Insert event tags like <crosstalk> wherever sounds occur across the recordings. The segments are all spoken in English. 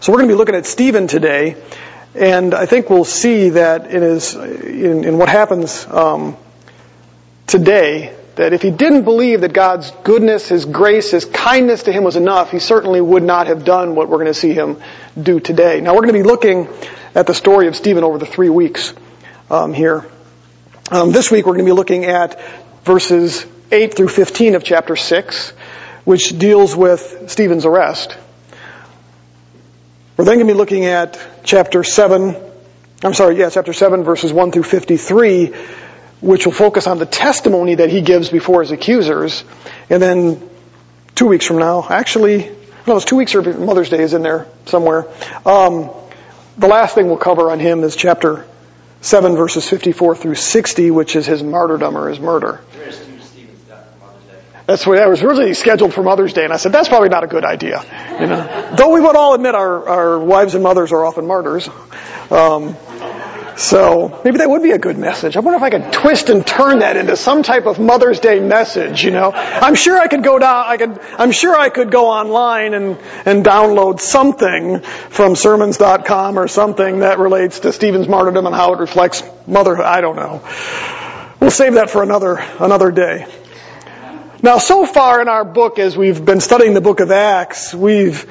So we're going to be looking at Stephen today, and I think we'll see that is in, in what happens um, today that if he didn't believe that God's goodness, His grace, His kindness to him was enough, he certainly would not have done what we're going to see him do today. Now we're going to be looking at the story of Stephen over the three weeks um, here. Um, this week we're going to be looking at verses 8 through 15 of chapter 6, which deals with Stephen's arrest. We're then going to be looking at chapter 7, I'm sorry, yeah, chapter 7 verses 1 through 53, which will focus on the testimony that he gives before his accusers. And then two weeks from now, actually, no, it's two weeks or Mother's Day is in there somewhere. Um, the last thing we'll cover on him is chapter 7 verses 54 through 60, which is his martyrdom or his murder. That's what that was originally scheduled for Mother's Day, and I said that's probably not a good idea. You know, though we would all admit our, our wives and mothers are often martyrs. Um, so maybe that would be a good message. I wonder if I could twist and turn that into some type of Mother's Day message, you know. I'm sure I could go down, I could, I'm sure I could go online and, and download something from sermons.com or something that relates to Stephen's martyrdom and how it reflects motherhood. I don't know. We'll save that for another, another day. Now, so far in our book, as we've been studying the book of Acts, we've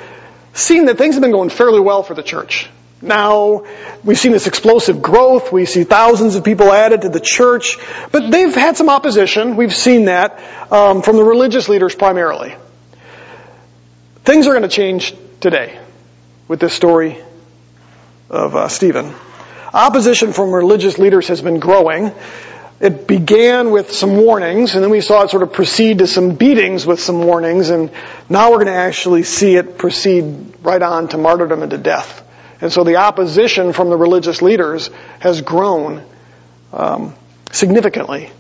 seen that things have been going fairly well for the church. Now, we've seen this explosive growth. We see thousands of people added to the church. But they've had some opposition. We've seen that um, from the religious leaders primarily. Things are going to change today with this story of uh, Stephen. Opposition from religious leaders has been growing. It began with some warnings, and then we saw it sort of proceed to some beatings with some warnings, and now we're going to actually see it proceed right on to martyrdom and to death. And so the opposition from the religious leaders has grown um, significantly.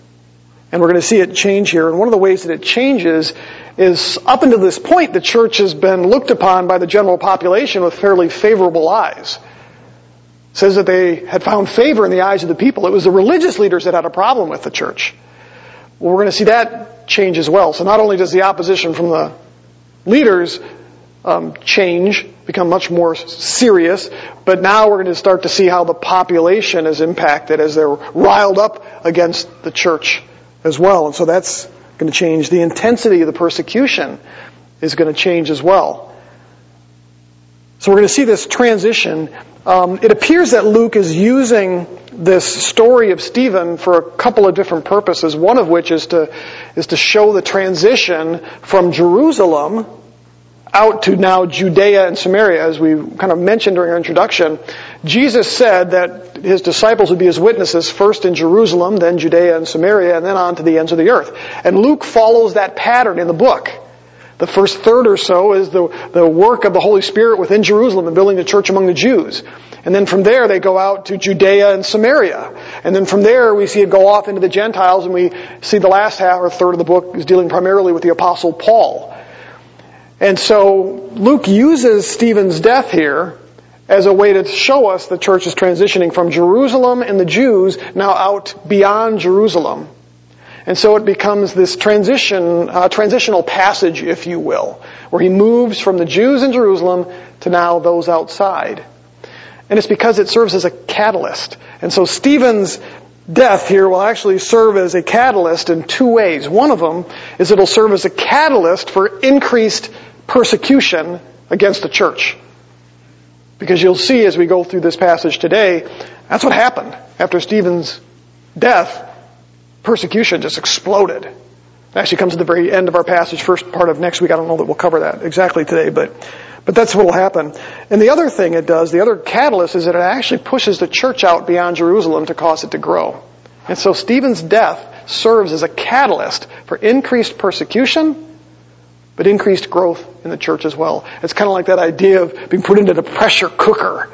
And we're going to see it change here. And one of the ways that it changes is up until this point, the church has been looked upon by the general population with fairly favorable eyes. Says that they had found favor in the eyes of the people. It was the religious leaders that had a problem with the church. Well, we're going to see that change as well. So not only does the opposition from the leaders um, change, become much more serious. But now we're going to start to see how the population is impacted as they're riled up against the church as well. And so that's going to change. The intensity of the persecution is going to change as well. So we're going to see this transition. Um, it appears that Luke is using this story of Stephen for a couple of different purposes. One of which is to is to show the transition from Jerusalem out to now Judea and Samaria, as we kind of mentioned during our introduction, Jesus said that his disciples would be his witnesses first in Jerusalem, then Judea and Samaria, and then on to the ends of the earth. And Luke follows that pattern in the book. The first third or so is the, the work of the Holy Spirit within Jerusalem and building the church among the Jews. And then from there they go out to Judea and Samaria. And then from there we see it go off into the Gentiles and we see the last half or third of the book is dealing primarily with the Apostle Paul. And so Luke uses Stephen's death here as a way to show us the church is transitioning from Jerusalem and the Jews now out beyond Jerusalem. And so it becomes this transition, uh, transitional passage, if you will, where he moves from the Jews in Jerusalem to now those outside. And it's because it serves as a catalyst. And so Stephen's death here will actually serve as a catalyst in two ways. One of them is it'll serve as a catalyst for increased persecution against the church. Because you'll see as we go through this passage today, that's what happened. After Stephen's death, persecution just exploded. It actually comes at the very end of our passage, first part of next week. I don't know that we'll cover that exactly today, but, but that's what will happen. And the other thing it does, the other catalyst is that it actually pushes the church out beyond Jerusalem to cause it to grow. And so Stephen's death serves as a catalyst for increased persecution but increased growth in the church as well. It's kind of like that idea of being put into the pressure cooker.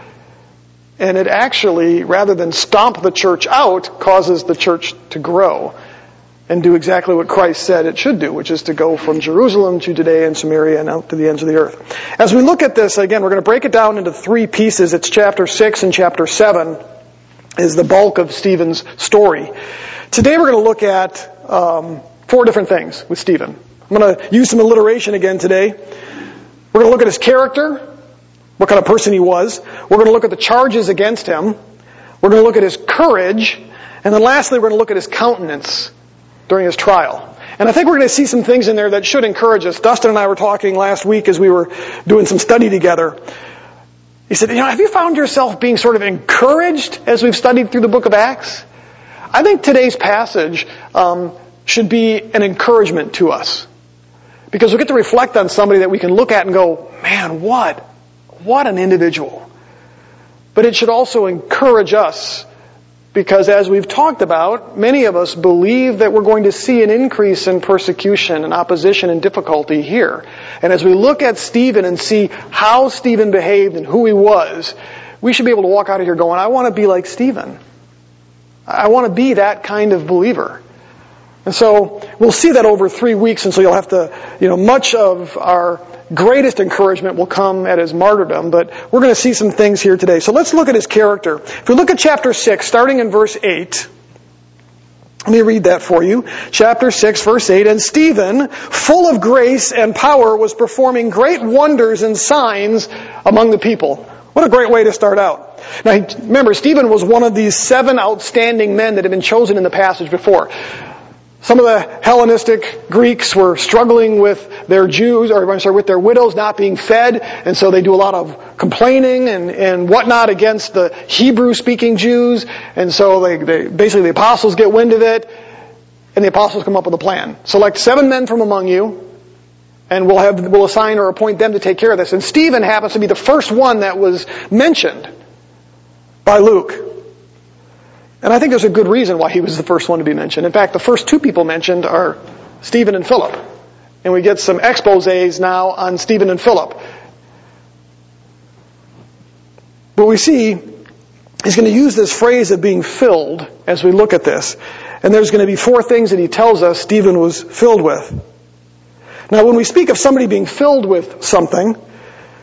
And it actually, rather than stomp the church out, causes the church to grow and do exactly what Christ said it should do, which is to go from Jerusalem to Judea and Samaria and out to the ends of the earth. As we look at this, again, we're going to break it down into three pieces. It's chapter 6 and chapter 7 is the bulk of Stephen's story. Today we're going to look at um, four different things with Stephen. I'm going to use some alliteration again today. We're going to look at his character. What kind of person he was. We're going to look at the charges against him. We're going to look at his courage. And then lastly, we're going to look at his countenance during his trial. And I think we're going to see some things in there that should encourage us. Dustin and I were talking last week as we were doing some study together. He said, you know, have you found yourself being sort of encouraged as we've studied through the book of Acts? I think today's passage um, should be an encouragement to us. Because we get to reflect on somebody that we can look at and go, man, what? What an individual. But it should also encourage us because as we've talked about, many of us believe that we're going to see an increase in persecution and opposition and difficulty here. And as we look at Stephen and see how Stephen behaved and who he was, we should be able to walk out of here going, I want to be like Stephen. I want to be that kind of believer. And so we'll see that over three weeks, and so you'll have to, you know, much of our greatest encouragement will come at his martyrdom, but we're going to see some things here today. So let's look at his character. If we look at chapter 6, starting in verse 8, let me read that for you. Chapter 6, verse 8. And Stephen, full of grace and power, was performing great wonders and signs among the people. What a great way to start out. Now, remember, Stephen was one of these seven outstanding men that had been chosen in the passage before. Some of the Hellenistic Greeks were struggling with their Jews, or I'm sorry, with their widows not being fed, and so they do a lot of complaining and, and whatnot against the Hebrew-speaking Jews, and so they, they, basically the apostles get wind of it, and the apostles come up with a plan. Select seven men from among you, and we'll have, we'll assign or appoint them to take care of this. And Stephen happens to be the first one that was mentioned by Luke. And I think there's a good reason why he was the first one to be mentioned. In fact, the first two people mentioned are Stephen and Philip. And we get some exposés now on Stephen and Philip. But we see he's going to use this phrase of being filled as we look at this. And there's going to be four things that he tells us Stephen was filled with. Now, when we speak of somebody being filled with something,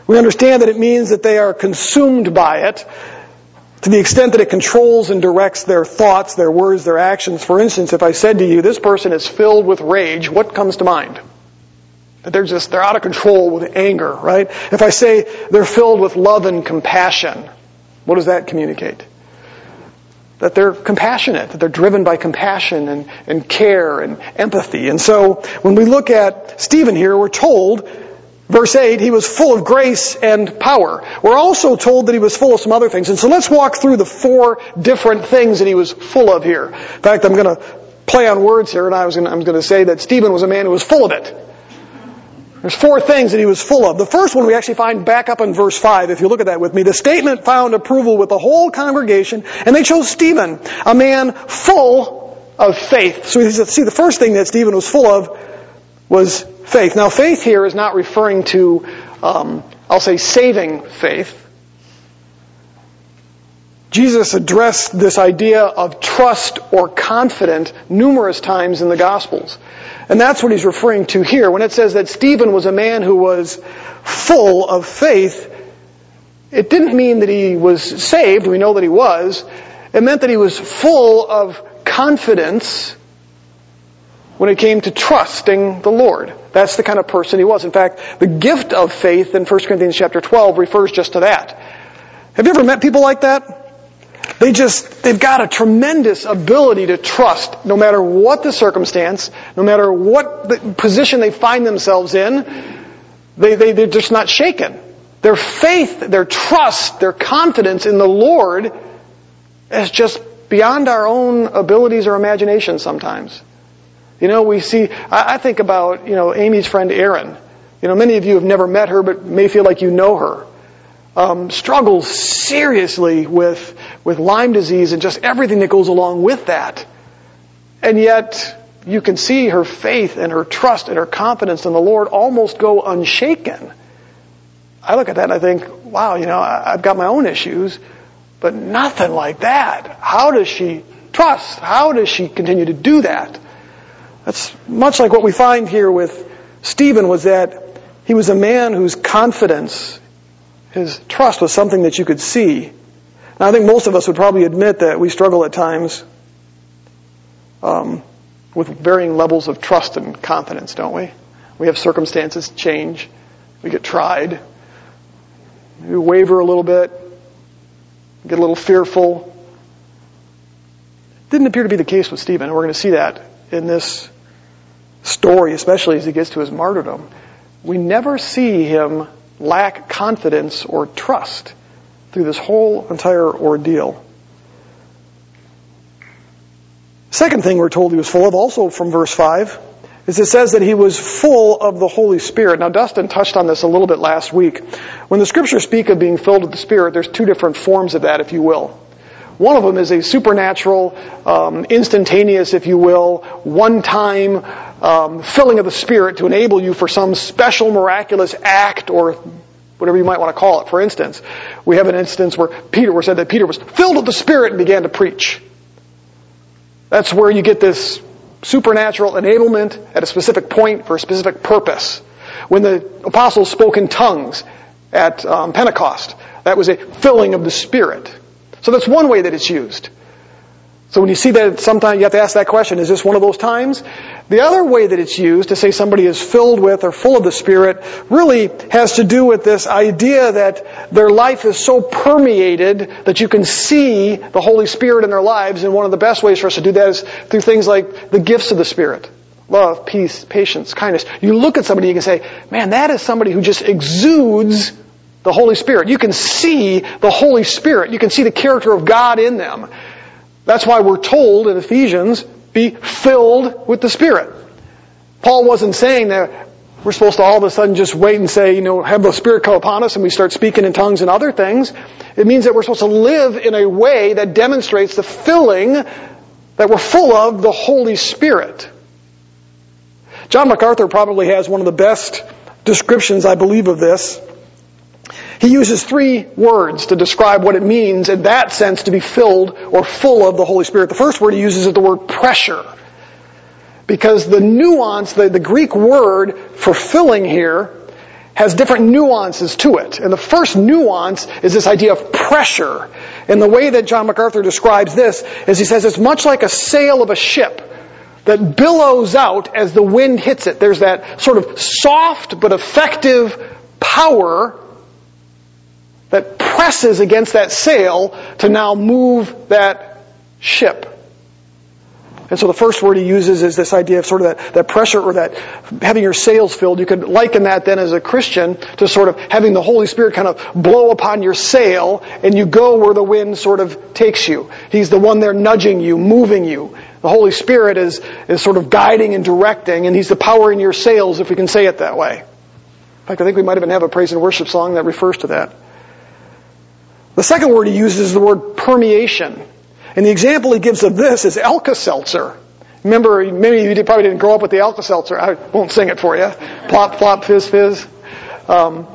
we understand that it means that they are consumed by it, to the extent that it controls and directs their thoughts, their words, their actions. For instance, if I said to you, this person is filled with rage, what comes to mind? That they're just, they're out of control with anger, right? If I say they're filled with love and compassion, what does that communicate? That they're compassionate, that they're driven by compassion and, and care and empathy. And so, when we look at Stephen here, we're told Verse 8, he was full of grace and power. We're also told that he was full of some other things. And so let's walk through the four different things that he was full of here. In fact, I'm going to play on words here, and I was going to, say that Stephen was a man who was full of it. There's four things that he was full of. The first one we actually find back up in verse 5, if you look at that with me. The statement found approval with the whole congregation, and they chose Stephen, a man full of faith. So see, the first thing that Stephen was full of was faith. Now, faith here is not referring to, um, I'll say, saving faith. Jesus addressed this idea of trust or confident numerous times in the Gospels. And that's what he's referring to here. When it says that Stephen was a man who was full of faith, it didn't mean that he was saved. We know that he was. It meant that he was full of confidence when it came to trusting the Lord. That's the kind of person he was. In fact, the gift of faith in 1 Corinthians chapter 12 refers just to that. Have you ever met people like that? They just, they've got a tremendous ability to trust no matter what the circumstance, no matter what the position they find themselves in, they, they, they're just not shaken. Their faith, their trust, their confidence in the Lord is just beyond our own abilities or imagination sometimes. You know, we see, I, I think about, you know, Amy's friend Erin. You know, many of you have never met her, but may feel like you know her. Um, struggles seriously with, with Lyme disease and just everything that goes along with that. And yet, you can see her faith and her trust and her confidence in the Lord almost go unshaken. I look at that and I think, wow, you know, I've got my own issues, but nothing like that. How does she trust? How does she continue to do that? That's much like what we find here with Stephen was that he was a man whose confidence, his trust was something that you could see. Now I think most of us would probably admit that we struggle at times um, with varying levels of trust and confidence, don't we? We have circumstances change. We get tried. We waver a little bit, get a little fearful. Didn't appear to be the case with Stephen. We're going to see that in this story, especially as he gets to his martyrdom. We never see him lack confidence or trust through this whole entire ordeal. Second thing we're told he was full of, also from verse 5, is it says that he was full of the Holy Spirit. Now, Dustin touched on this a little bit last week. When the scriptures speak of being filled with the Spirit, there's two different forms of that, if you will. One of them is a supernatural, um, instantaneous, if you will, one-time um, filling of the Spirit to enable you for some special miraculous act or whatever you might want to call it. For instance, we have an instance where Peter, where said that Peter was filled with the Spirit and began to preach. That's where you get this supernatural enablement at a specific point for a specific purpose. When the apostles spoke in tongues at um, Pentecost, that was a filling of the Spirit. So that's one way that it's used. So when you see that, sometimes you have to ask that question, is this one of those times? The other way that it's used to say somebody is filled with or full of the Spirit really has to do with this idea that their life is so permeated that you can see the Holy Spirit in their lives, and one of the best ways for us to do that is through things like the gifts of the Spirit. Love, peace, patience, kindness. You look at somebody, and you can say, man, that is somebody who just exudes the Holy Spirit. You can see the Holy Spirit. You can see the character of God in them. That's why we're told in Ephesians, be filled with the Spirit. Paul wasn't saying that we're supposed to all of a sudden just wait and say, you know, have the Spirit come upon us and we start speaking in tongues and other things. It means that we're supposed to live in a way that demonstrates the filling that we're full of the Holy Spirit. John MacArthur probably has one of the best descriptions, I believe, of this. He uses three words to describe what it means in that sense to be filled or full of the Holy Spirit. The first word he uses is the word pressure. Because the nuance, the, the Greek word for filling here has different nuances to it. And the first nuance is this idea of pressure. And the way that John MacArthur describes this is he says it's much like a sail of a ship that billows out as the wind hits it. There's that sort of soft but effective power that presses against that sail to now move that ship. And so the first word he uses is this idea of sort of that, that pressure or that having your sails filled. You could liken that then as a Christian to sort of having the Holy Spirit kind of blow upon your sail and you go where the wind sort of takes you. He's the one there nudging you, moving you. The Holy Spirit is, is sort of guiding and directing and He's the power in your sails if we can say it that way. In fact, I think we might even have a praise and worship song that refers to that. The second word he uses is the word permeation. And the example he gives of this is Alka-Seltzer. Remember, many of you probably didn't grow up with the Alka-Seltzer. I won't sing it for you. Plop, plop, fizz, fizz. Um,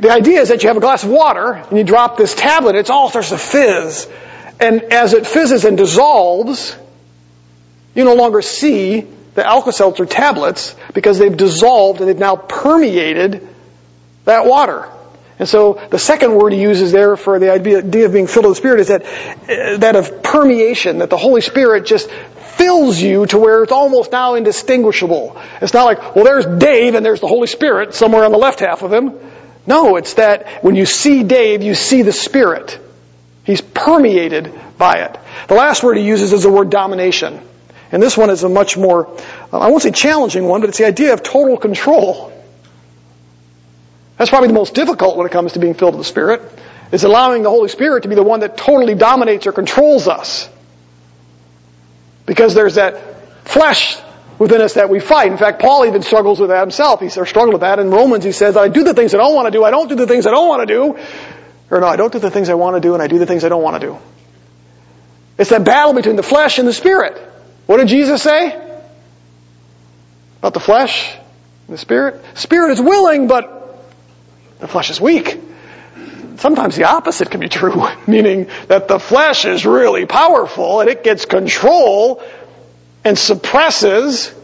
the idea is that you have a glass of water and you drop this tablet, it's all starts to fizz. And as it fizzes and dissolves, you no longer see the Alka-Seltzer tablets because they've dissolved and they've now permeated that water. And so the second word he uses there for the idea of being filled with the Spirit is that, eh, that of permeation, that the Holy Spirit just fills you to where it's almost now indistinguishable. It's not like, well, there's Dave and there's the Holy Spirit somewhere on the left half of him. No, it's that when you see Dave, you see the Spirit. He's permeated by it. The last word he uses is the word domination. And this one is a much more, I won't say challenging one, but it's the idea of total control. That's probably the most difficult when it comes to being filled with the Spirit, is allowing the Holy Spirit to be the one that totally dominates or controls us. Because there's that flesh within us that we fight. In fact, Paul even struggles with that himself. He struggled with that. In Romans, he says, I do the things I don't want to do. I don't do the things I don't want to do. Or no, I don't do the things I want to do and I do the things I don't want to do. It's that battle between the flesh and the spirit. What did Jesus say? About the flesh and the spirit? Spirit is willing, but the flesh is weak. Sometimes the opposite can be true, <laughs> meaning that the flesh is really powerful and it gets control and suppresses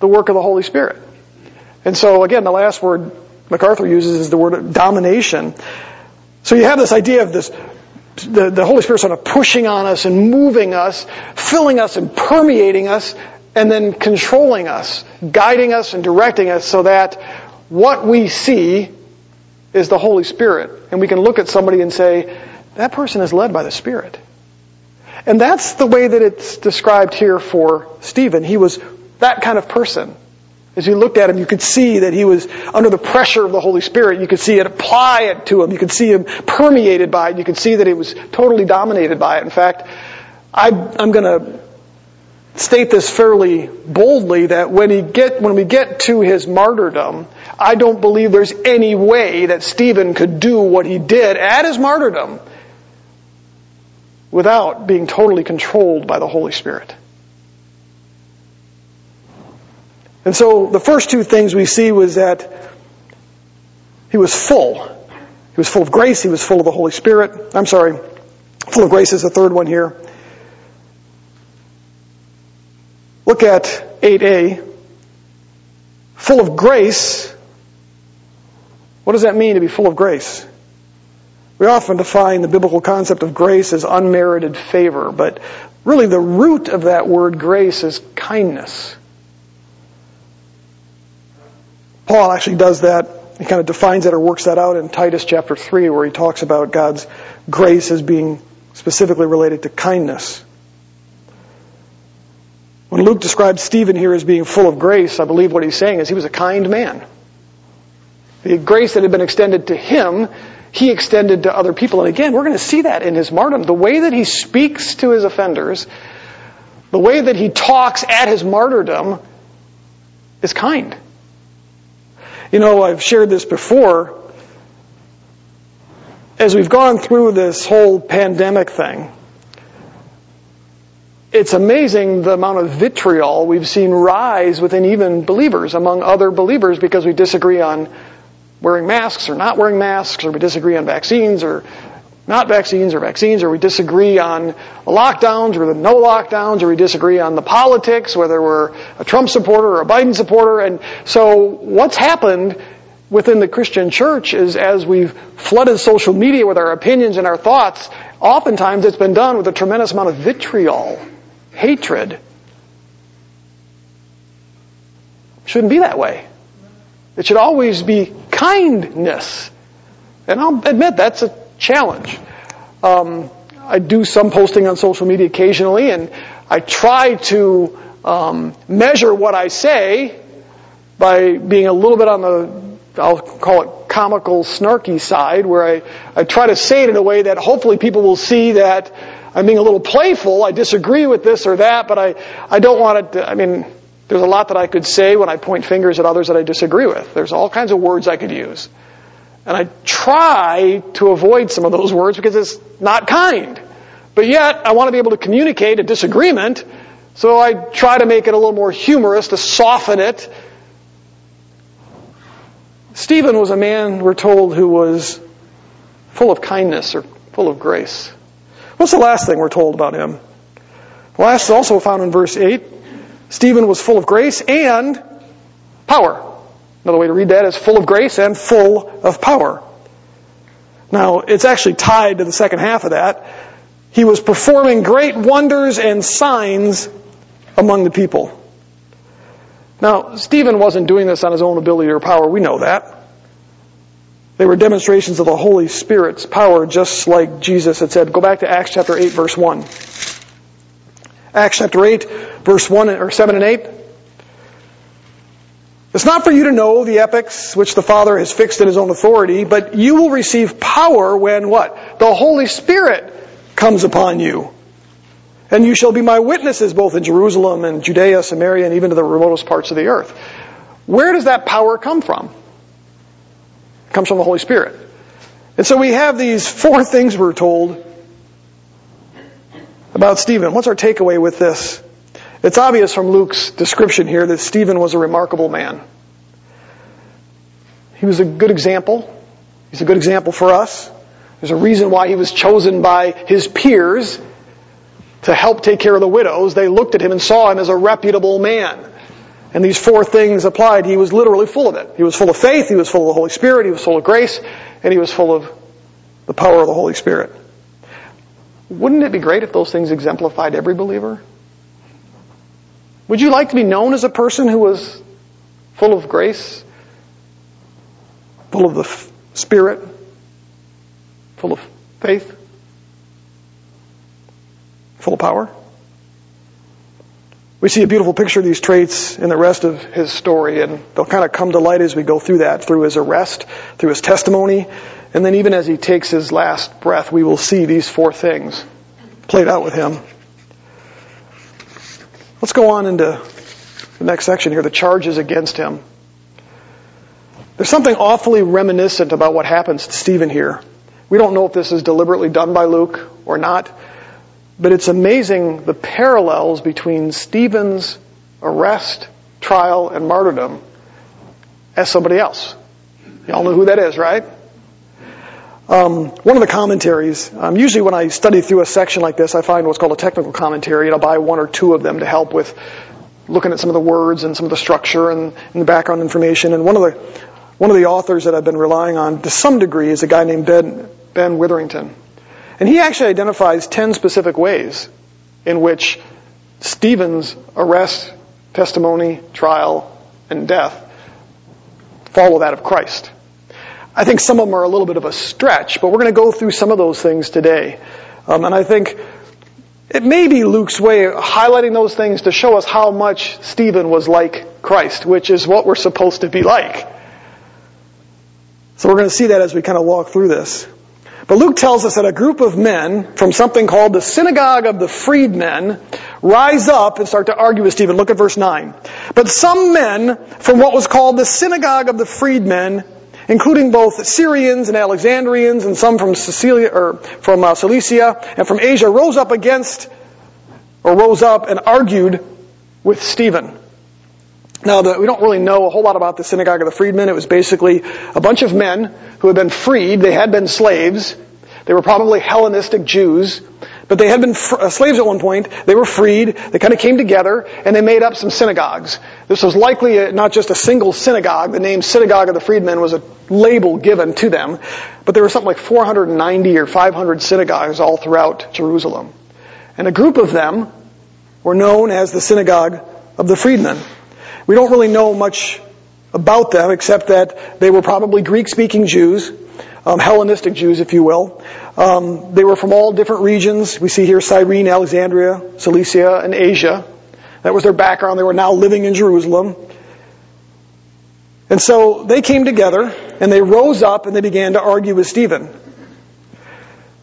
the work of the Holy Spirit. And so again, the last word MacArthur uses is the word domination. So you have this idea of this, the, the Holy Spirit sort of pushing on us and moving us, filling us and permeating us, and then controlling us, guiding us and directing us so that what we see is the Holy Spirit. And we can look at somebody and say, that person is led by the Spirit. And that's the way that it's described here for Stephen. He was that kind of person. As you looked at him, you could see that he was under the pressure of the Holy Spirit. You could see it apply it to him. You could see him permeated by it. You could see that he was totally dominated by it. In fact, I, I'm going to state this fairly boldly that when, he get, when we get to his martyrdom, I don't believe there's any way that Stephen could do what he did at his martyrdom without being totally controlled by the Holy Spirit. And so the first two things we see was that he was full. He was full of grace. He was full of the Holy Spirit. I'm sorry. Full of grace is the third one here. Look at 8a. Full of grace. What does that mean to be full of grace? We often define the biblical concept of grace as unmerited favor, but really the root of that word grace is kindness. Paul actually does that. He kind of defines it or works that out in Titus chapter 3 where he talks about God's grace as being specifically related to kindness. When Luke describes Stephen here as being full of grace, I believe what he's saying is he was a kind man. The grace that had been extended to him, he extended to other people. And again, we're going to see that in his martyrdom. The way that he speaks to his offenders, the way that he talks at his martyrdom is kind. You know, I've shared this before. As we've gone through this whole pandemic thing, it's amazing the amount of vitriol we've seen rise within even believers, among other believers, because we disagree on wearing masks or not wearing masks, or we disagree on vaccines or not vaccines or vaccines, or we disagree on lockdowns or the no lockdowns, or we disagree on the politics, whether we're a Trump supporter or a Biden supporter. And so what's happened within the Christian church is as we've flooded social media with our opinions and our thoughts, oftentimes it's been done with a tremendous amount of vitriol, hatred. Shouldn't be that way. It should always be kindness. And I'll admit that's a challenge. Um, I do some posting on social media occasionally, and I try to um, measure what I say by being a little bit on the, I'll call it comical, snarky side, where I, I try to say it in a way that hopefully people will see that I'm being a little playful. I disagree with this or that, but I, I don't want it to, I mean, there's a lot that I could say when I point fingers at others that I disagree with. There's all kinds of words I could use. And I try to avoid some of those words because it's not kind. But yet, I want to be able to communicate a disagreement, so I try to make it a little more humorous, to soften it. Stephen was a man, we're told, who was full of kindness or full of grace. What's the last thing we're told about him? The last is also found in verse 8. Stephen was full of grace and power. Another way to read that is full of grace and full of power. Now, it's actually tied to the second half of that. He was performing great wonders and signs among the people. Now, Stephen wasn't doing this on his own ability or power. We know that. They were demonstrations of the Holy Spirit's power, just like Jesus had said. Go back to Acts chapter 8, verse 1. Acts chapter 8, verse 1 or 7 and 8. It's not for you to know the epochs which the Father has fixed in His own authority, but you will receive power when what? The Holy Spirit comes upon you. And you shall be my witnesses both in Jerusalem and Judea, Samaria, and even to the remotest parts of the earth. Where does that power come from? Comes from the Holy Spirit. And so we have these four <laughs> things we're told about Stephen. What's our takeaway with this? It's obvious from Luke's description here that Stephen was a remarkable man. He was a good example. He's a good example for us. There's a reason why he was chosen by his peers to help take care of the widows. They looked at him and saw him as a reputable man. And these four things applied. He was literally full of it. He was full of faith, he was full of the Holy Spirit, he was full of grace, and he was full of the power of the Holy Spirit. Wouldn't it be great if those things exemplified every believer? Would you like to be known as a person who was full of grace? Full of the spirit, full of faith, full of power. We see a beautiful picture of these traits in the rest of his story, and they'll kind of come to light as we go through that, through his arrest, through his testimony, and then even as he takes his last breath, we will see these four things played out with him. Let's go on into the next section here, the charges against him. There's something awfully reminiscent about what happens to Stephen here. We don't know if this is deliberately done by Luke or not, but it's amazing the parallels between Stephen's arrest, trial, and martyrdom as somebody else. Y'all know who that is, right? Um, one of the commentaries, um, usually when I study through a section like this, I find what's called a technical commentary, and I'll buy one or two of them to help with looking at some of the words and some of the structure and, and the background information. And one of the one of the authors that I've been relying on to some degree is a guy named Ben, ben Witherington. And he actually identifies 10 specific ways in which Stephen's arrest, testimony, trial, and death follow that of Christ. I think some of them are a little bit of a stretch, but we're going to go through some of those things today. Um, and I think it may be Luke's way of highlighting those things to show us how much Stephen was like Christ, which is what we're supposed to be like. So we're going to see that as we kind of walk through this. But Luke tells us that a group of men from something called the synagogue of the freedmen rise up and start to argue with Stephen. Look at verse 9. But some men from what was called the synagogue of the freedmen, including both Syrians and Alexandrians and some from Cecilia, or from uh, Cilicia and from Asia, rose up against, or rose up and argued with Stephen. Now, the, we don't really know a whole lot about the synagogue of the freedmen. It was basically a bunch of men who had been freed. They had been slaves. They were probably Hellenistic Jews, but they had been fr- uh, slaves at one point. They were freed. They kind of came together and they made up some synagogues. This was likely a, not just a single synagogue. The name Synagogue of the Freedmen was a label given to them, but there were something like 490 or 500 synagogues all throughout Jerusalem. And a group of them were known as the Synagogue of the Freedmen. We don't really know much about them except that they were probably Greek-speaking Jews, um, Hellenistic Jews, if you will. Um, they were from all different regions. We see here Cyrene, Alexandria, Cilicia, and Asia. That was their background. They were now living in Jerusalem. And so they came together and they rose up and they began to argue with Stephen.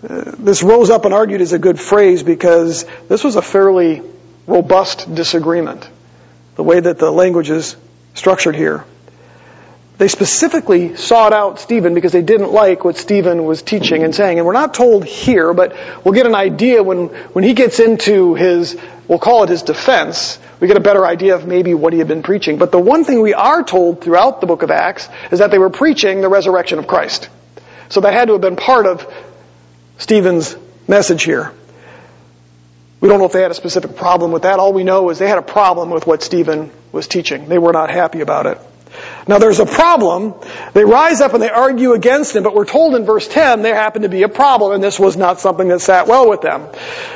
Uh, this rose up and argued is a good phrase because this was a fairly robust disagreement the way that the language is structured here. They specifically sought out Stephen because they didn't like what Stephen was teaching and saying. And we're not told here, but we'll get an idea when, when he gets into his, we'll call it his defense, we get a better idea of maybe what he had been preaching. But the one thing we are told throughout the book of Acts is that they were preaching the resurrection of Christ. So that had to have been part of Stephen's message here. We don't know if they had a specific problem with that. All we know is they had a problem with what Stephen was teaching. They were not happy about it. Now there's a problem. They rise up and they argue against him, but we're told in verse 10 there happened to be a problem and this was not something that sat well with them.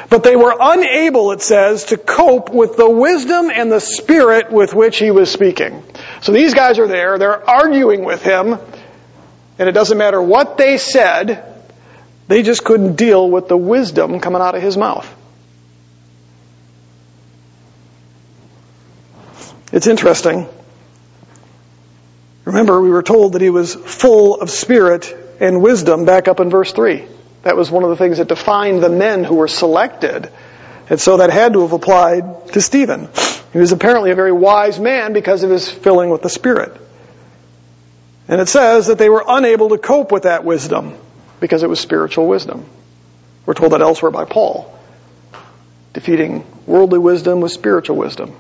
But they were unable, it says, to cope with the wisdom and the spirit with which he was speaking. So these guys are there, they're arguing with him, and it doesn't matter what they said, they just couldn't deal with the wisdom coming out of his mouth. It's interesting. Remember, we were told that he was full of spirit and wisdom back up in verse 3. That was one of the things that defined the men who were selected. And so that had to have applied to Stephen. He was apparently a very wise man because of his filling with the Spirit. And it says that they were unable to cope with that wisdom because it was spiritual wisdom. We're told that elsewhere by Paul. Defeating worldly wisdom with spiritual wisdom.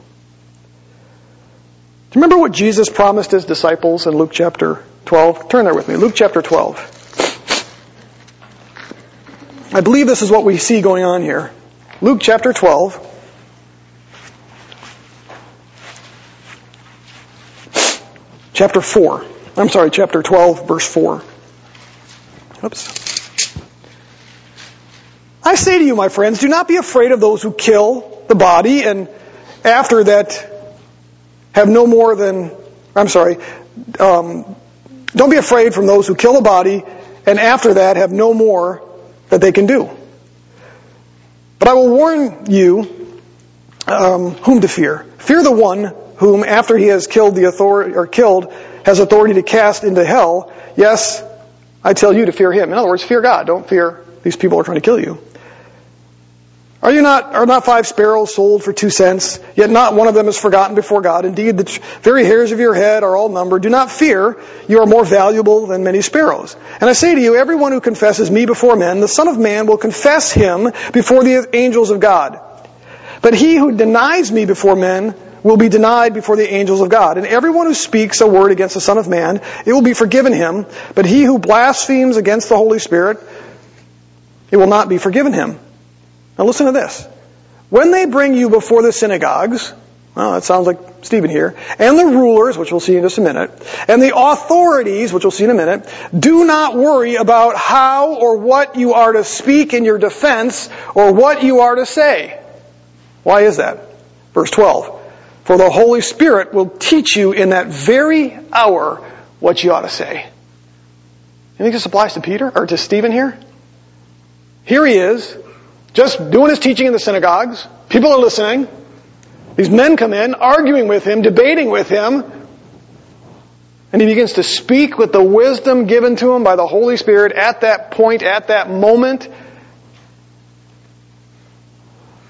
Do you remember what Jesus promised his disciples in Luke chapter 12? Turn there with me. Luke chapter 12. I believe this is what we see going on here. Luke chapter 12. Chapter 4. I'm sorry, chapter 12, verse 4. Oops. I say to you, my friends, do not be afraid of those who kill the body and after that have no more than, I'm sorry, um, Don't be afraid from those who kill the body and after that have no more that they can do. But I will warn you um, whom to fear. Fear the one whom, after he has killed the authority or killed, has authority to cast into hell. Yes, I tell you to fear him. In other words, fear God. Don't fear these people who are trying to kill you. Are you not, are not five sparrows sold for two cents? Yet not one of them is forgotten before God. Indeed, the very hairs of your head are all numbered. Do not fear. You are more valuable than many sparrows. And I say to you, everyone who confesses me before men, the Son of Man will confess him before the angels of God. But he who denies me before men will be denied before the angels of God. And everyone who speaks a word against the Son of Man, it will be forgiven him. But he who blasphemes against the Holy Spirit, it will not be forgiven him. Now listen to this. When they bring you before the synagogues, well, that sounds like Stephen here, and the rulers, which we'll see in just a minute, and the authorities, which we'll see in a minute, do not worry about how or what you are to speak in your defense or what you are to say. Why is that? Verse 12. For the Holy Spirit will teach you in that very hour what you ought to say. You think this applies to Peter or to Stephen here? Here he is, just doing his teaching in the synagogues. People are listening. These men come in, arguing with him, debating with him. And he begins to speak with the wisdom given to him by the Holy Spirit at that point, at that moment.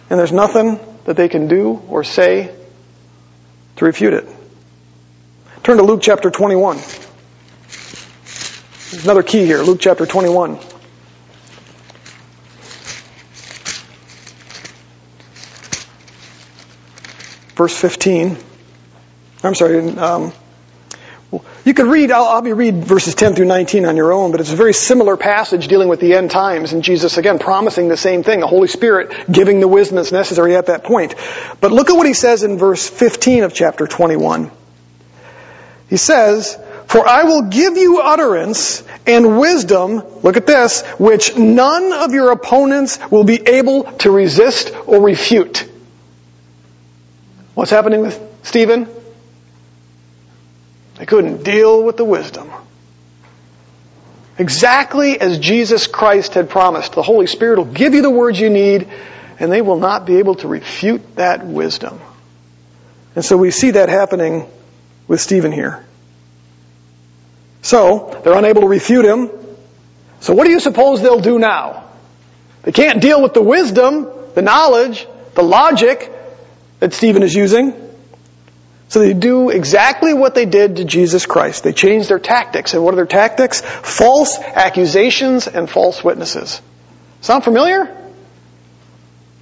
And there's nothing that they can do or say to refute it. Turn to Luke chapter 21. There's another key here. Luke chapter 21. Verse 15. I'm sorry. Um, you could read, I'll, I'll be read verses 10 through 19 on your own, but it's a very similar passage dealing with the end times and Jesus again promising the same thing, the Holy Spirit giving the wisdom that's necessary at that point. But look at what he says in verse 15 of chapter 21. He says, For I will give you utterance and wisdom, look at this, which none of your opponents will be able to resist or refute. What's happening with Stephen? They couldn't deal with the wisdom. Exactly as Jesus Christ had promised. The Holy Spirit will give you the words you need, and they will not be able to refute that wisdom. And so we see that happening with Stephen here. So, they're unable to refute him. So what do you suppose they'll do now? They can't deal with the wisdom, the knowledge, the logic, that Stephen is using. So they do exactly what they did to Jesus Christ. They change their tactics. And what are their tactics? False accusations and false witnesses. Sound familiar?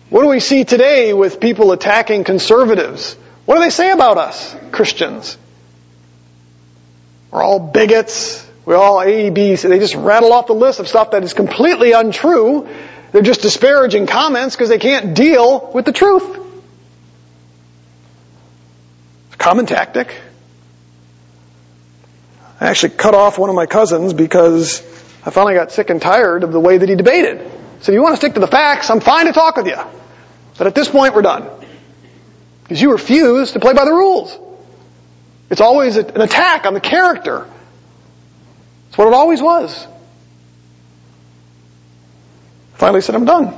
What do we see today with people attacking conservatives? What do they say about us, Christians? We're all bigots. We're all A, B. They just rattle off the list of stuff that is completely untrue. They're just disparaging comments because they can't deal with the truth. Common tactic. I actually cut off one of my cousins because I finally got sick and tired of the way that he debated. So if you want to stick to the facts, I'm fine to talk with you. But at this point, we're done. Because you refuse to play by the rules. It's always an attack on the character. It's what it always was. Finally said, I'm done.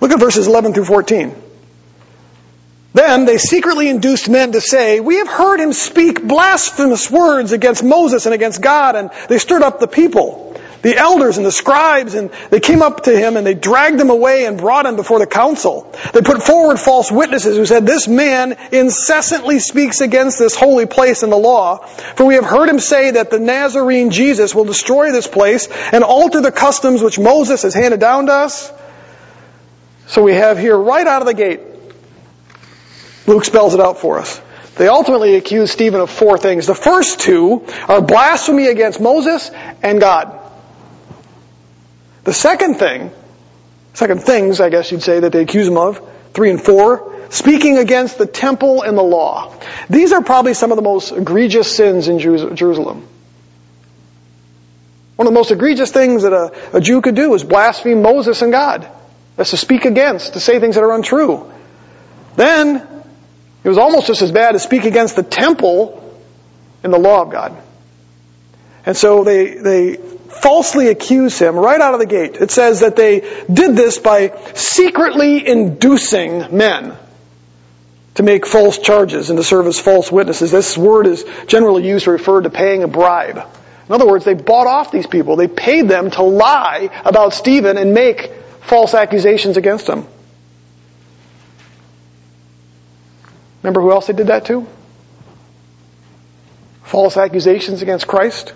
Look at verses 11 through 14. Then they secretly induced men to say, We have heard him speak blasphemous words against Moses and against God, and they stirred up the people, the elders and the scribes, and they came up to him and they dragged him away and brought him before the council. They put forward false witnesses who said, This man incessantly speaks against this holy place and the law, for we have heard him say that the Nazarene Jesus will destroy this place and alter the customs which Moses has handed down to us. So we have here right out of the gate Luke spells it out for us. They ultimately accuse Stephen of four things. The first two are blasphemy against Moses and God. The second thing, second things, I guess you'd say, that they accuse him of, three and four, speaking against the temple and the law. These are probably some of the most egregious sins in Jerusalem. One of the most egregious things that a, a Jew could do is blaspheme Moses and God. That's to speak against, to say things that are untrue. Then, it was almost just as bad to speak against the temple in the law of God. And so they, they falsely accuse him right out of the gate. It says that they did this by secretly inducing men to make false charges and to serve as false witnesses. This word is generally used to refer to paying a bribe. In other words, they bought off these people. They paid them to lie about Stephen and make false accusations against him. Remember who else they did that to? False accusations against Christ.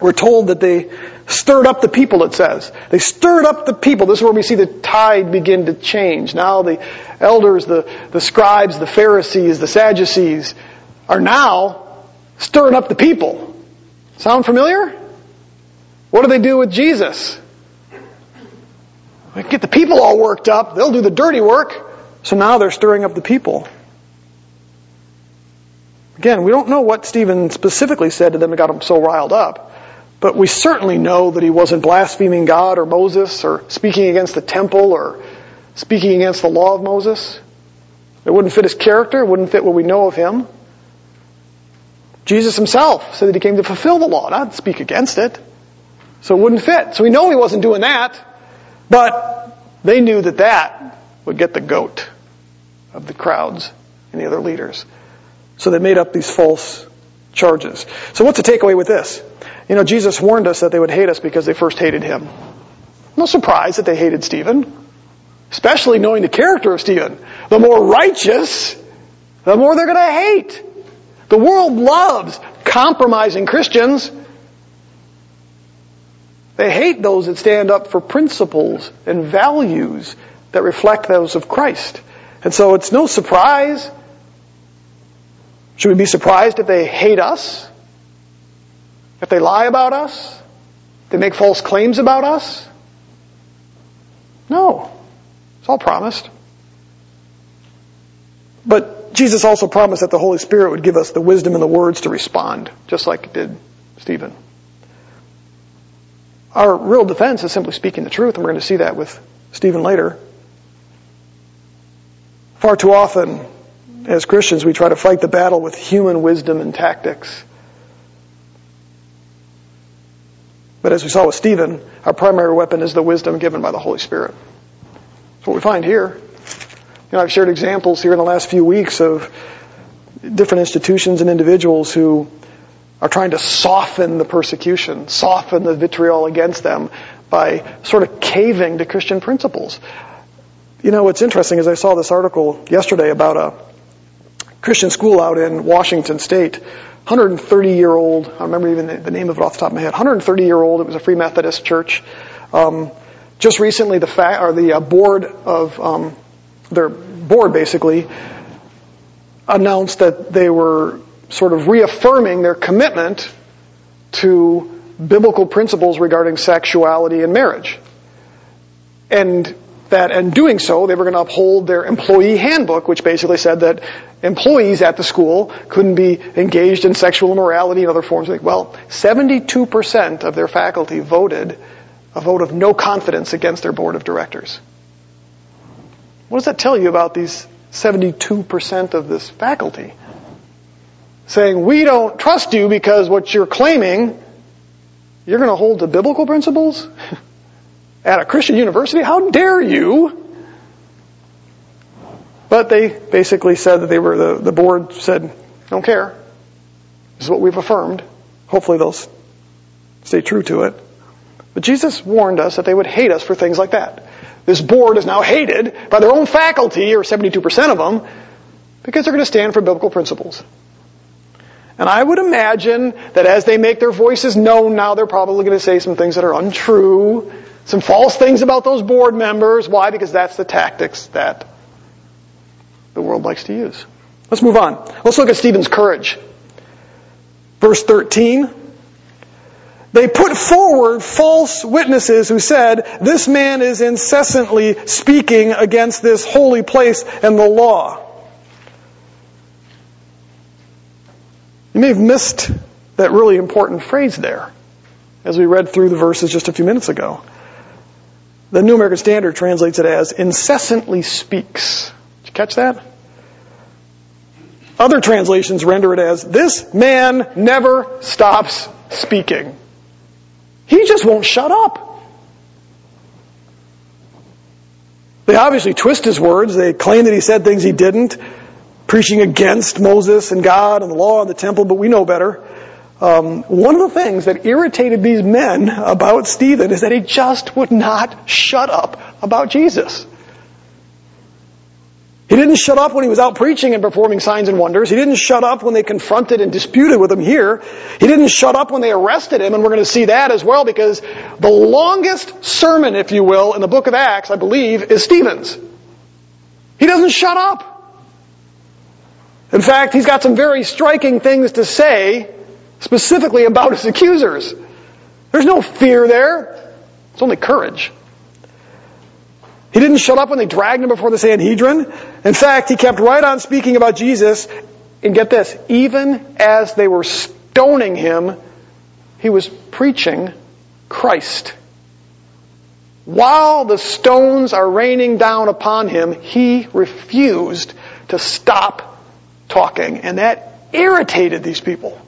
We're told that they stirred up the people, it says. They stirred up the people. This is where we see the tide begin to change. Now the elders, the, the scribes, the Pharisees, the Sadducees are now stirring up the people. Sound familiar? What do they do with Jesus? Get the people all worked up. They'll do the dirty work. So now they're stirring up the people. Again, we don't know what Stephen specifically said to them that got them so riled up. But we certainly know that he wasn't blaspheming God or Moses or speaking against the temple or speaking against the law of Moses. It wouldn't fit his character, it wouldn't fit what we know of him. Jesus himself said that he came to fulfill the law, not speak against it. So it wouldn't fit. So we know he wasn't doing that, but they knew that that would get the goat of the crowds and the other leaders. So they made up these false charges. So what's the takeaway with this? You know, Jesus warned us that they would hate us because they first hated him. No surprise that they hated Stephen, especially knowing the character of Stephen. The more righteous, the more they're going to hate. The world loves compromising Christians. They hate those that stand up for principles and values that reflect those of Christ. And so it's no surprise. Should we be surprised if they hate us? If they lie about us? They make false claims about us? No. It's all promised. But Jesus also promised that the Holy Spirit would give us the wisdom and the words to respond, just like it did Stephen. Our real defense is simply speaking the truth, and we're going to see that with Stephen later. Far too often, as Christians, we try to fight the battle with human wisdom and tactics. But as we saw with Stephen, our primary weapon is the wisdom given by the Holy Spirit. That's what we find here. You know, I've shared examples here in the last few weeks of different institutions and individuals who are trying to soften the persecution, soften the vitriol against them by sort of caving to Christian principles. You know, what's interesting is I saw this article yesterday about a Christian school out in Washington State 130 year old, I remember even the name of it off the top of my head, 130 year old, it was a Free Methodist church. Um, just recently the fa- or the uh, board of, um, their board basically announced that they were sort of reaffirming their commitment to biblical principles regarding sexuality and marriage. And that in doing so, they were going to uphold their employee handbook, which basically said that employees at the school couldn't be engaged in sexual immorality and other forms. Of, well, 72% of their faculty voted a vote of no confidence against their board of directors. What does that tell you about these 72% of this faculty? Saying, we don't trust you because what you're claiming, you're going to hold to biblical principles? <laughs> at a Christian university? How dare you? But they basically said that they were, the, the board said, don't care. This is what we've affirmed. Hopefully they'll stay true to it. But Jesus warned us that they would hate us for things like that. This board is now hated by their own faculty, or 72% of them, because they're going to stand for biblical principles. And I would imagine that as they make their voices known now, they're probably going to say some things that are untrue some false things about those board members. Why? Because that's the tactics that the world likes to use. Let's move on. Let's look at Stephen's courage. Verse 13. They put forward false witnesses who said, this man is incessantly speaking against this holy place and the law. You may have missed that really important phrase there as we read through the verses just a few minutes ago. The New American Standard translates it as incessantly speaks. Did you catch that? Other translations render it as, this man never stops speaking. He just won't shut up. They obviously twist his words. They claim that he said things he didn't, preaching against Moses and God and the law and the temple, but we know better. Um, one of the things that irritated these men about Stephen is that he just would not shut up about Jesus. He didn't shut up when he was out preaching and performing signs and wonders. He didn't shut up when they confronted and disputed with him here. He didn't shut up when they arrested him, and we're going to see that as well because the longest sermon, if you will, in the book of Acts, I believe, is Stephen's. He doesn't shut up. In fact, he's got some very striking things to say specifically about his accusers. There's no fear there. It's only courage. He didn't shut up when they dragged him before the Sanhedrin. In fact, he kept right on speaking about Jesus. And get this, even as they were stoning him, he was preaching Christ. While the stones are raining down upon him, he refused to stop talking. And that irritated these people.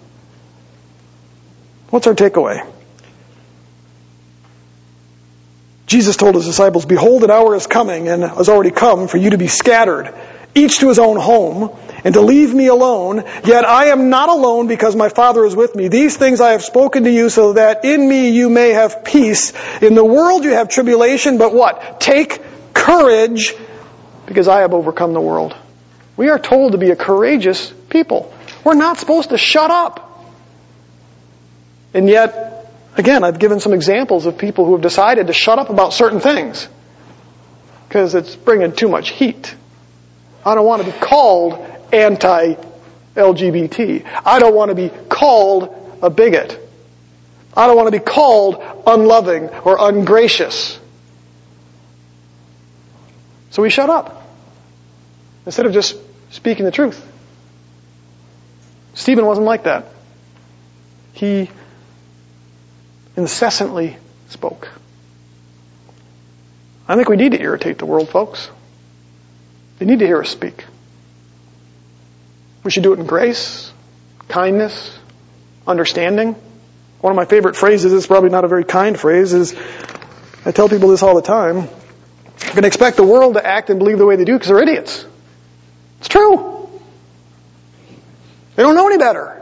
What's our takeaway? Jesus told his disciples, Behold, an hour is coming and has already come for you to be scattered, each to his own home, and to leave me alone. Yet I am not alone because my Father is with me. These things I have spoken to you so that in me you may have peace. In the world you have tribulation, but what? Take courage because I have overcome the world. We are told to be a courageous people. We're not supposed to shut up. And yet, Again, I've given some examples of people who have decided to shut up about certain things because it's bringing too much heat. I don't want to be called anti-LGBT. I don't want to be called a bigot. I don't want to be called unloving or ungracious. So we shut up instead of just speaking the truth. Stephen wasn't like that. He incessantly spoke. I think we need to irritate the world, folks. They need to hear us speak. We should do it in grace, kindness, understanding. One of my favorite phrases, it's probably not a very kind phrase, is I tell people this all the time. You can expect the world to act and believe the way they do because they're idiots. It's true. They don't know any better.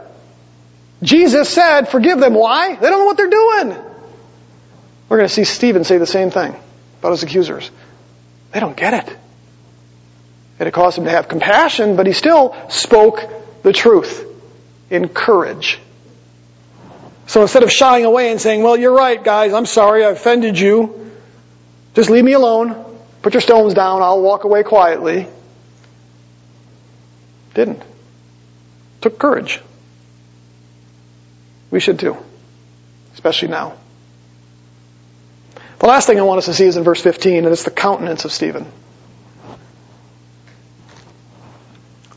Jesus said, forgive them. Why? They don't know what they're doing. We're going to see Stephen say the same thing about his accusers. They don't get it. And it caused him to have compassion, but he still spoke the truth in courage. So instead of shying away and saying, well, you're right, guys, I'm sorry, I offended you. Just leave me alone. Put your stones down. I'll walk away quietly. Didn't. Took courage. We should too, especially now. The last thing I want us to see is in verse 15, and it's the countenance of Stephen.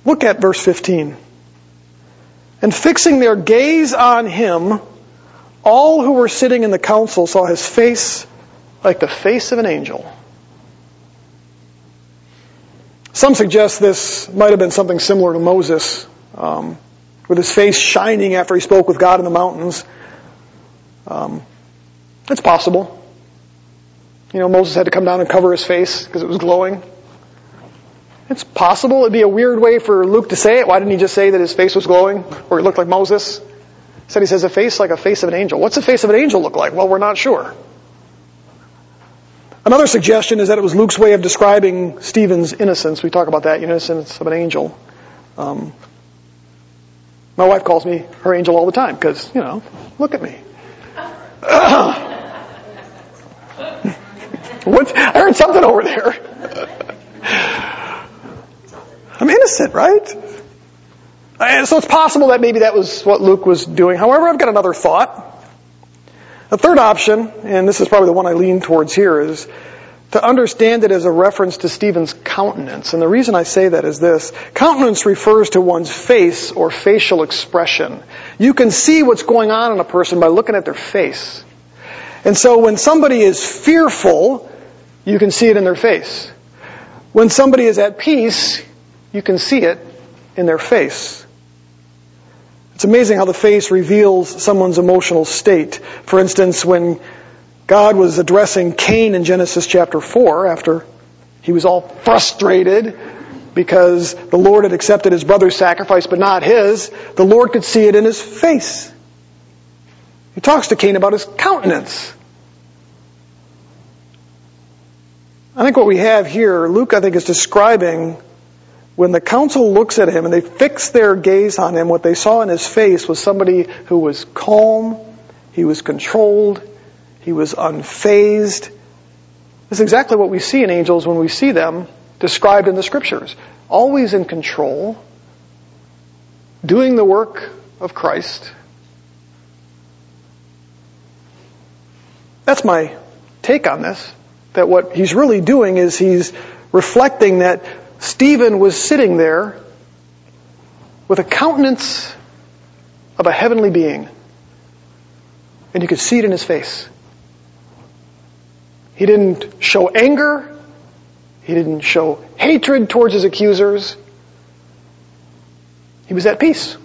Look at verse 15. And fixing their gaze on him, all who were sitting in the council saw his face like the face of an angel. Some suggest this might have been something similar to Moses. Um, with his face shining after he spoke with God in the mountains. Um, it's possible. You know, Moses had to come down and cover his face because it was glowing. It's possible. It'd be a weird way for Luke to say it. Why didn't he just say that his face was glowing or he looked like Moses? Instead, he says a face like a face of an angel. What's the face of an angel look like? Well, we're not sure. Another suggestion is that it was Luke's way of describing Stephen's innocence. We talk about that, innocence of an angel. Um, my wife calls me her angel all the time because, you know, look at me. <coughs> what? I heard something over there. <laughs> I'm innocent, right? And so it's possible that maybe that was what Luke was doing. However, I've got another thought. The third option, and this is probably the one I lean towards here, is to understand it as a reference to Stephen's countenance. And the reason I say that is this. Countenance refers to one's face or facial expression. You can see what's going on in a person by looking at their face. And so when somebody is fearful, you can see it in their face. When somebody is at peace, you can see it in their face. It's amazing how the face reveals someone's emotional state. For instance, when God was addressing Cain in Genesis chapter 4, after he was all frustrated because the Lord had accepted his brother's sacrifice but not his, the Lord could see it in his face. He talks to Cain about his countenance. I think what we have here, Luke, I think, is describing when the council looks at him and they fix their gaze on him, what they saw in his face was somebody who was calm, he was controlled, he was unfazed. This is exactly what we see in angels when we see them described in the scriptures. Always in control, doing the work of Christ. That's my take on this that what he's really doing is he's reflecting that Stephen was sitting there with a countenance of a heavenly being. And you could see it in his face. He didn't show anger. He didn't show hatred towards his accusers. He was at peace.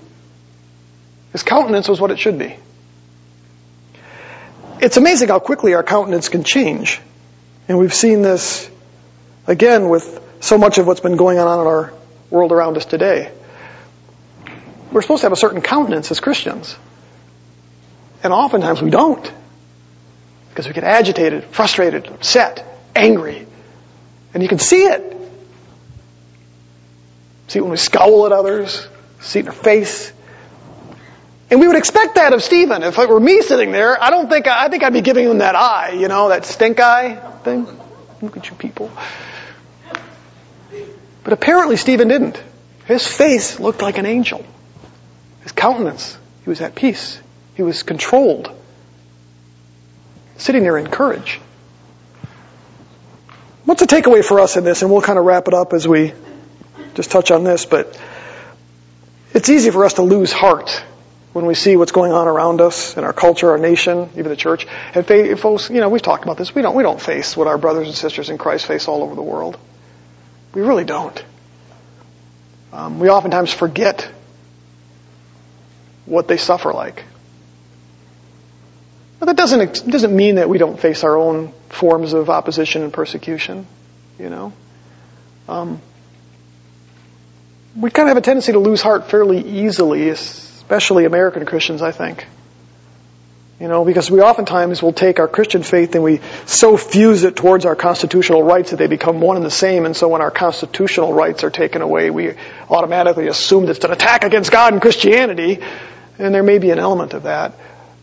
His countenance was what it should be. It's amazing how quickly our countenance can change. And we've seen this again with so much of what's been going on in our world around us today. We're supposed to have a certain countenance as Christians. And oftentimes we don't. Because we get agitated, frustrated, upset, angry. And you can see it. See it when we scowl at others, see it in our face. And we would expect that of Stephen. If it were me sitting there, I don't think, I think I'd be giving him that eye, you know, that stink eye thing. Look at you people. But apparently Stephen didn't. His face looked like an angel. His countenance, he was at peace. He was controlled. Sitting there in courage. What's the takeaway for us in this? And we'll kind of wrap it up as we just touch on this, but it's easy for us to lose heart when we see what's going on around us in our culture, our nation, even the church. And folks, you know, we've talked about this. We don't, we don't face what our brothers and sisters in Christ face all over the world. We really don't. Um, we oftentimes forget what they suffer like. That doesn't doesn't mean that we don't face our own forms of opposition and persecution. You know, um, we kind of have a tendency to lose heart fairly easily, especially American Christians, I think. You know, because we oftentimes will take our Christian faith and we so fuse it towards our constitutional rights that they become one and the same. And so when our constitutional rights are taken away, we automatically assume that it's an attack against God and Christianity. And there may be an element of that.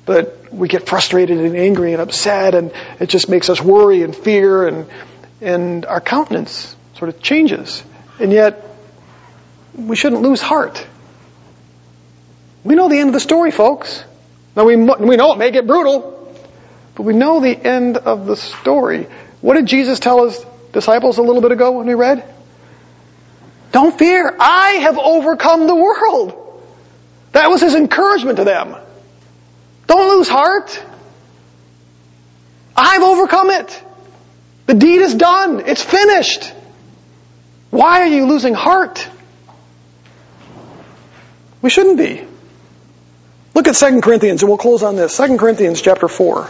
But we get frustrated and angry and upset and it just makes us worry and fear and, and our countenance sort of changes. And yet, we shouldn't lose heart. We know the end of the story, folks. Now we, we know it may get brutal, but we know the end of the story. What did Jesus tell his disciples a little bit ago when we read? Don't fear. I have overcome the world. That was his encouragement to them. Don't lose heart. I've overcome it. The deed is done. It's finished. Why are you losing heart? We shouldn't be. Look at 2 Corinthians, and we'll close on this. 2 Corinthians chapter 4.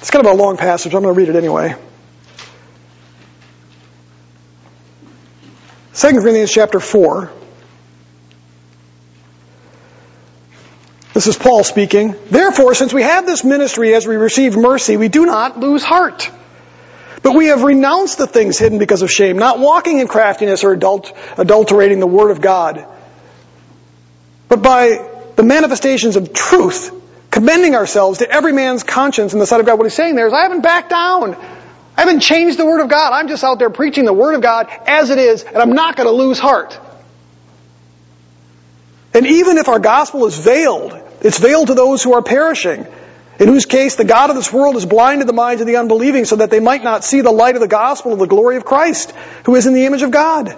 It's kind of a long passage. I'm going to read it anyway. 2 Corinthians chapter 4. This is Paul speaking. Therefore, since we have this ministry as we receive mercy, we do not lose heart. But we have renounced the things hidden because of shame, not walking in craftiness or adult, adulterating the Word of God, but by the manifestations of truth, commending ourselves to every man's conscience in the sight of God. What he's saying there is, I haven't backed down. I haven't changed the Word of God. I'm just out there preaching the Word of God as it is, and I'm not going to lose heart. And even if our gospel is veiled, it's veiled to those who are perishing in whose case the God of this world has blinded the minds of the unbelieving so that they might not see the light of the gospel of the glory of Christ, who is in the image of God.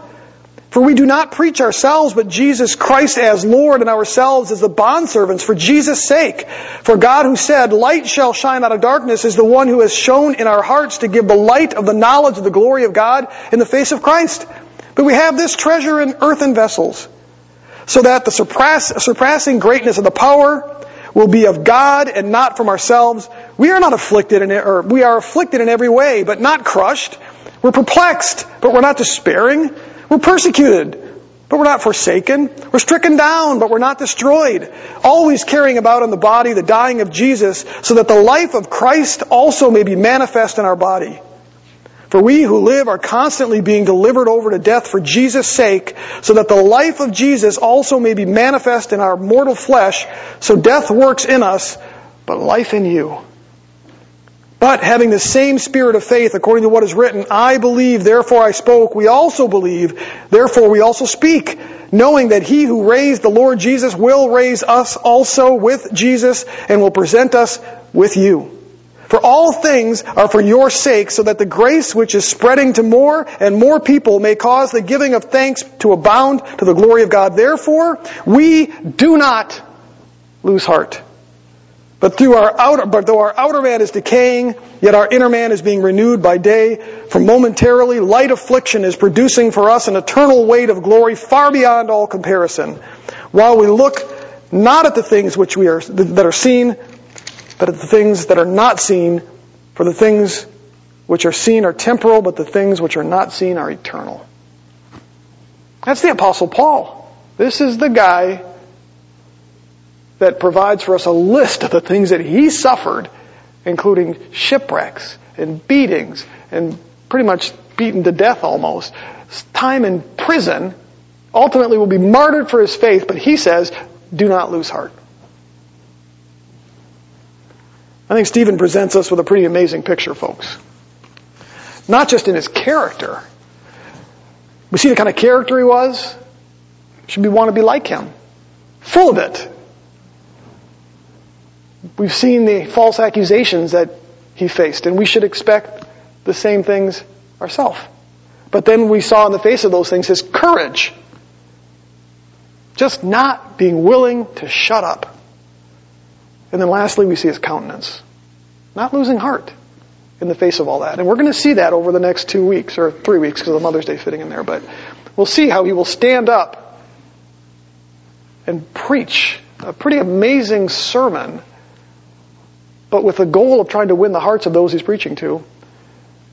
For we do not preach ourselves, but Jesus Christ as Lord and ourselves as the bondservants for Jesus' sake. For God who said, light shall shine out of darkness is the one who has shone in our hearts to give the light of the knowledge of the glory of God in the face of Christ. But we have this treasure in earthen vessels, so that the surpass, surpassing greatness of the power will be of God and not from ourselves. We are not afflicted in, or we are afflicted in every way, but not crushed. We're perplexed, but we're not despairing. We're persecuted, but we're not forsaken. We're stricken down, but we're not destroyed. Always carrying about in the body the dying of Jesus, so that the life of Christ also may be manifest in our body. For we who live are constantly being delivered over to death for Jesus' sake, so that the life of Jesus also may be manifest in our mortal flesh, so death works in us, but life in you. But having the same spirit of faith, according to what is written, I believe, therefore I spoke, we also believe, therefore we also speak, knowing that he who raised the Lord Jesus will raise us also with Jesus and will present us with you. For all things are for your sake, so that the grace which is spreading to more and more people may cause the giving of thanks to abound to the glory of God. Therefore, we do not lose heart. But through our outer, but though our outer man is decaying, yet our inner man is being renewed by day. For momentarily, light affliction is producing for us an eternal weight of glory far beyond all comparison. While we look not at the things which we are, that are seen, but at the things that are not seen. For the things which are seen are temporal, but the things which are not seen are eternal. That's the apostle Paul. This is the guy that provides for us a list of the things that he suffered, including shipwrecks and beatings and pretty much beaten to death almost, time in prison, ultimately will be martyred for his faith, but he says, do not lose heart. I think Stephen presents us with a pretty amazing picture, folks. Not just in his character. We see the kind of character he was. Should we want to be like him? Full of it. We've seen the false accusations that he faced, and we should expect the same things ourselves. But then we saw in the face of those things his courage. Just not being willing to shut up. And then lastly, we see his countenance. Not losing heart in the face of all that. And we're going to see that over the next two weeks, or three weeks, because of Mother's Day fitting in there. But we'll see how he will stand up and preach a pretty amazing sermon but with the goal of trying to win the hearts of those he's preaching to.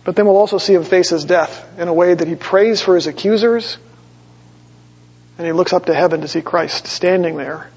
But then we'll also see him face his death in a way that he prays for his accusers, and he looks up to heaven to see Christ standing there